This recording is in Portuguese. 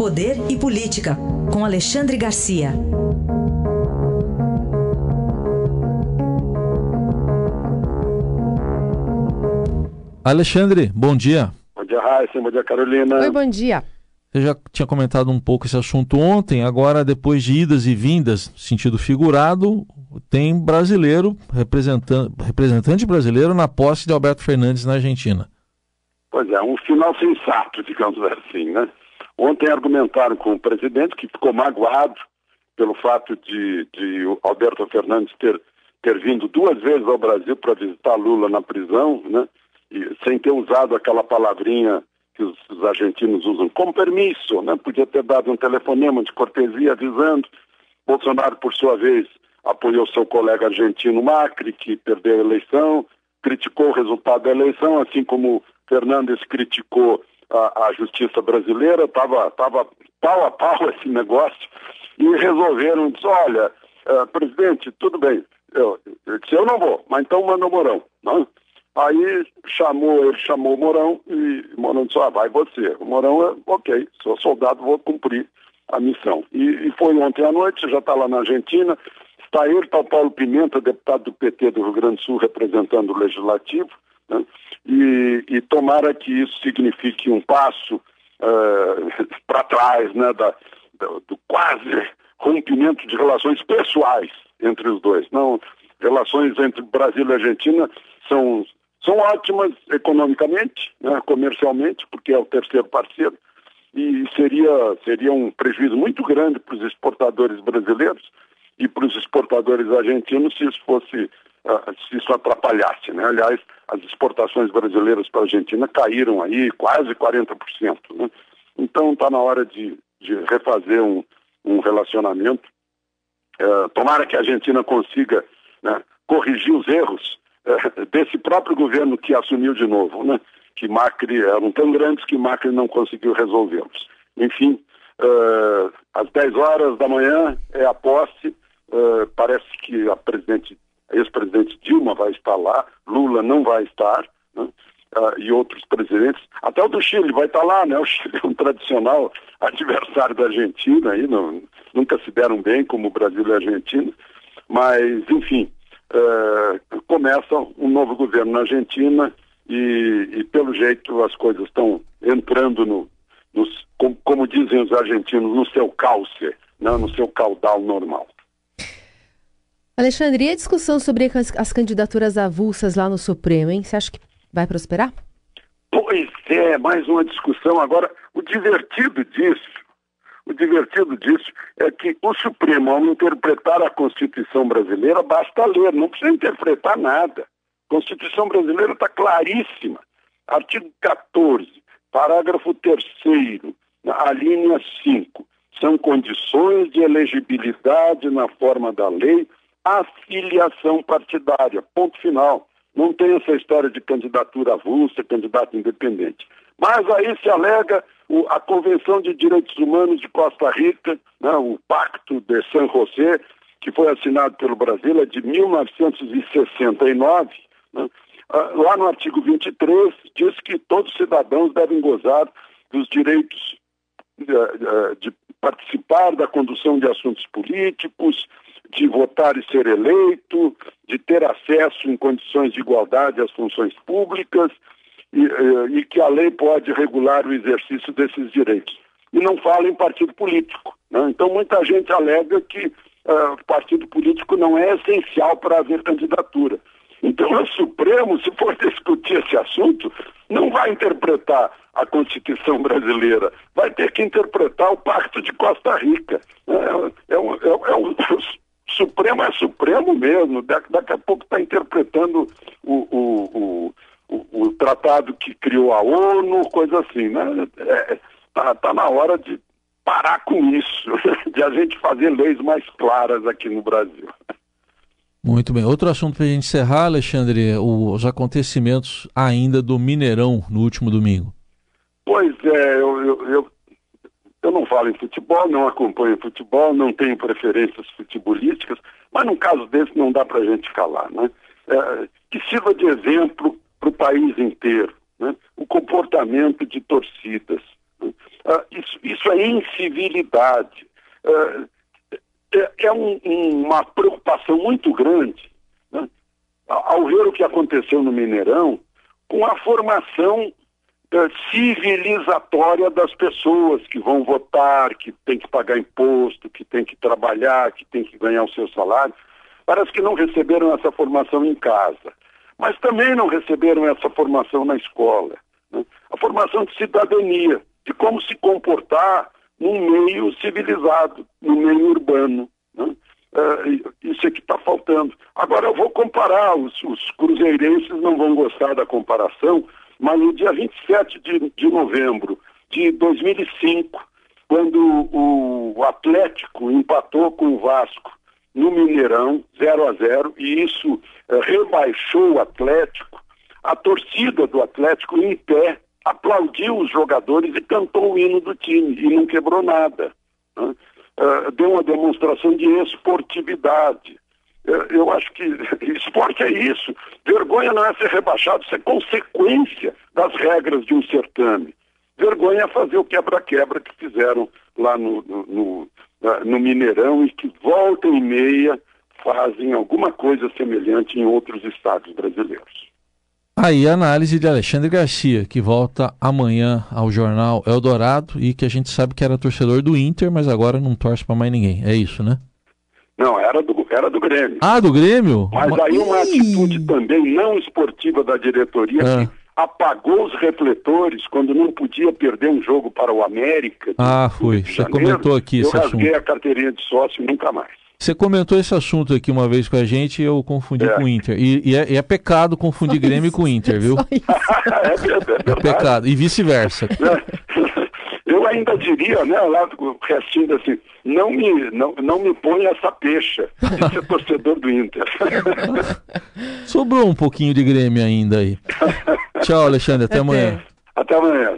Poder e Política, com Alexandre Garcia. Alexandre, bom dia. Bom dia, Raíssa. Bom dia, Carolina. Oi, bom dia. Você já tinha comentado um pouco esse assunto ontem, agora depois de idas e vindas, sentido figurado, tem brasileiro, representante, representante brasileiro na posse de Alberto Fernandes na Argentina. Pois é, um final sensato, digamos assim, né? Ontem argumentaram com o presidente que ficou magoado pelo fato de, de Alberto Fernandes ter, ter vindo duas vezes ao Brasil para visitar Lula na prisão, né? E, sem ter usado aquela palavrinha que os, os, argentinos usam, com permisso, né? Podia ter dado um telefonema de cortesia avisando. Bolsonaro, por sua vez, apoiou seu colega argentino Macri, que perdeu a eleição, criticou o resultado da eleição, assim como Fernandes criticou a, a justiça brasileira, estava tava pau a pau esse negócio, e resolveram, dizer, olha, uh, presidente, tudo bem, eu, eu disse, eu não vou, mas então manda o Mourão. Né? Aí chamou, ele chamou o Mourão e o Mourão disse, ah, vai você. O Mourão, é, ok, sou soldado, vou cumprir a missão. E, e foi ontem à noite, já está lá na Argentina, está ele, está o Paulo Pimenta, deputado do PT do Rio Grande do Sul, representando o Legislativo, né? e, e tomara que isso signifique um passo uh, para trás né, da, do, do quase rompimento de relações pessoais entre os dois. Não, relações entre Brasil e Argentina são, são ótimas economicamente, né, comercialmente, porque é o terceiro parceiro, e seria, seria um prejuízo muito grande para os exportadores brasileiros e para os exportadores argentinos se isso fosse se isso atrapalhasse. Né? Aliás, as exportações brasileiras para a Argentina caíram aí quase 40%. Né? Então está na hora de, de refazer um, um relacionamento. Uh, tomara que a Argentina consiga né, corrigir os erros uh, desse próprio governo que assumiu de novo, né? que Macri eram tão grandes que Macri não conseguiu resolvê-los. Enfim, uh, às 10 horas da manhã é a posse. parece que a presidente ex-presidente Dilma vai estar lá, Lula não vai estar, né? uh, e outros presidentes, até o do Chile vai estar lá, né? O Chile é um tradicional adversário da Argentina, aí não, nunca se deram bem como Brasil e Argentina, mas, enfim, uh, começa um novo governo na Argentina e, e pelo jeito as coisas estão entrando no, nos, como, como, dizem os argentinos, no seu calce, né? no seu caudal normal. Alexandre, e a discussão sobre as, as candidaturas avulsas lá no Supremo, hein? Você acha que vai prosperar? Pois é, mais uma discussão. Agora, o divertido disso, o divertido disso é que o Supremo, ao interpretar a Constituição brasileira, basta ler, não precisa interpretar nada. A Constituição brasileira está claríssima. Artigo 14, parágrafo 3 a linha 5. São condições de elegibilidade na forma da lei a filiação partidária. Ponto final. Não tem essa história de candidatura avulsa, candidato independente. Mas aí se alega o, a Convenção de Direitos Humanos de Costa Rica, né, o Pacto de San José, que foi assinado pelo Brasil, é de 1969. Né, ah, lá no artigo 23 diz que todos os cidadãos devem gozar dos direitos de, eh, eh, de participar da condução de assuntos políticos, de votar e ser eleito, de ter acesso em condições de igualdade às funções públicas e, eh, e que a lei pode regular o exercício desses direitos. E não fala em partido político. Né? Então, muita gente alega que uh, partido político não é essencial para haver candidatura. Então, o Supremo, se for discutir esse assunto, não vai interpretar a Constituição brasileira, vai ter que interpretar o Pacto de Costa Rica. É, é, um, é, é um, Supremo é Supremo mesmo, daqui a pouco está interpretando o, o, o, o, tratado que criou a ONU, coisa assim, né? É, tá, tá na hora de parar com isso, de a gente fazer leis mais claras aqui no Brasil. Muito bem. Outro assunto para a gente encerrar, Alexandre, os acontecimentos ainda do Mineirão no último domingo. Pois é, eu, eu, eu eu não falo em futebol, não acompanho futebol, não tenho preferências futebolísticas, mas num caso desse não dá para a gente calar, né? É, que sirva de exemplo para o país inteiro, né? o comportamento de torcidas. Né? Ah, isso, isso é incivilidade. É, é, é um, uma preocupação muito grande né? ao ver o que aconteceu no Mineirão com a formação civilizatória das pessoas que vão votar, que tem que pagar imposto, que tem que trabalhar, que tem que ganhar o seu salário. Parece que não receberam essa formação em casa, mas também não receberam essa formação na escola. Né? A formação de cidadania, de como se comportar num meio civilizado, no meio urbano. Né? Uh, isso é que está faltando. Agora eu vou comparar, os, os, cruzeirenses não vão gostar da comparação, mas no dia 27 de, de novembro de 2005, quando o Atlético empatou com o Vasco no Mineirão, 0 a 0 e isso uh, rebaixou o Atlético, a torcida do Atlético em pé aplaudiu os jogadores e cantou o hino do time e não quebrou nada. Né? Uh, deu uma demonstração de esportividade. Eu acho que esporte é isso. Vergonha não é ser rebaixado, isso é consequência das regras de um certame. Vergonha é fazer o quebra-quebra que fizeram lá no, no, no, no Mineirão e que volta e meia fazem alguma coisa semelhante em outros estados brasileiros. Aí a análise de Alexandre Garcia, que volta amanhã ao jornal Eldorado e que a gente sabe que era torcedor do Inter, mas agora não torce para mais ninguém. É isso, né? Não, era do, era do Grêmio. Ah, do Grêmio? Mas aí uma atitude também não esportiva da diretoria ah. que apagou os refletores quando não podia perder um jogo para o América. Ah, foi. Você comentou aqui eu esse assunto. Eu rasguei a carteirinha de sócio nunca mais. Você comentou esse assunto aqui uma vez com a gente e eu confundi é. com o Inter. E, e, é, e, é, pecado confundir Grêmio com Inter, viu? é, é, pecado. E vice-versa. Ainda diria, né, lá o restinho assim, não me, não, não me põe essa pecha de ser torcedor do Inter. Sobrou um pouquinho de Grêmio ainda aí. Tchau, Alexandre. Até, até. amanhã. Até amanhã.